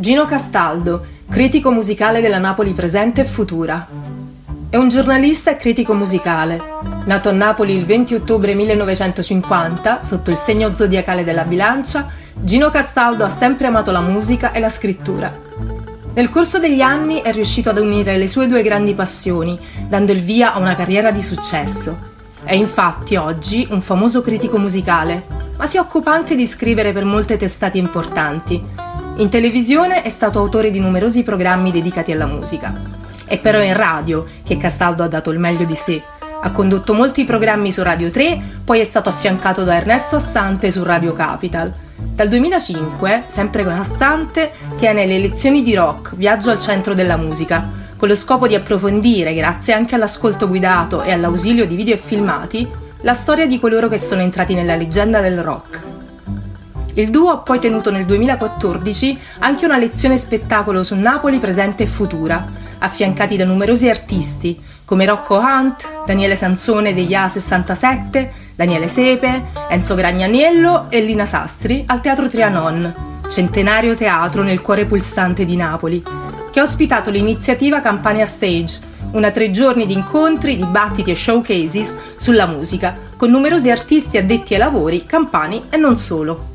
Gino Castaldo, critico musicale della Napoli presente e futura. È un giornalista e critico musicale. Nato a Napoli il 20 ottobre 1950, sotto il segno zodiacale della bilancia, Gino Castaldo ha sempre amato la musica e la scrittura. Nel corso degli anni è riuscito ad unire le sue due grandi passioni, dando il via a una carriera di successo. È infatti oggi un famoso critico musicale, ma si occupa anche di scrivere per molte testate importanti, in televisione è stato autore di numerosi programmi dedicati alla musica. È però in radio che Castaldo ha dato il meglio di sé. Ha condotto molti programmi su Radio 3, poi è stato affiancato da Ernesto Assante su Radio Capital. Dal 2005, sempre con Assante, tiene le lezioni di rock Viaggio al centro della musica, con lo scopo di approfondire, grazie anche all'ascolto guidato e all'ausilio di video e filmati, la storia di coloro che sono entrati nella leggenda del rock. Il duo ha poi tenuto nel 2014 anche una lezione spettacolo su Napoli presente e futura, affiancati da numerosi artisti come Rocco Hunt, Daniele Sansone degli A67, Daniele Sepe, Enzo Gragnaniello e Lina Sastri al Teatro Trianon, centenario teatro nel cuore pulsante di Napoli, che ha ospitato l'iniziativa Campania Stage, una tre giorni di incontri, dibattiti e showcases sulla musica, con numerosi artisti addetti ai lavori, campani e non solo.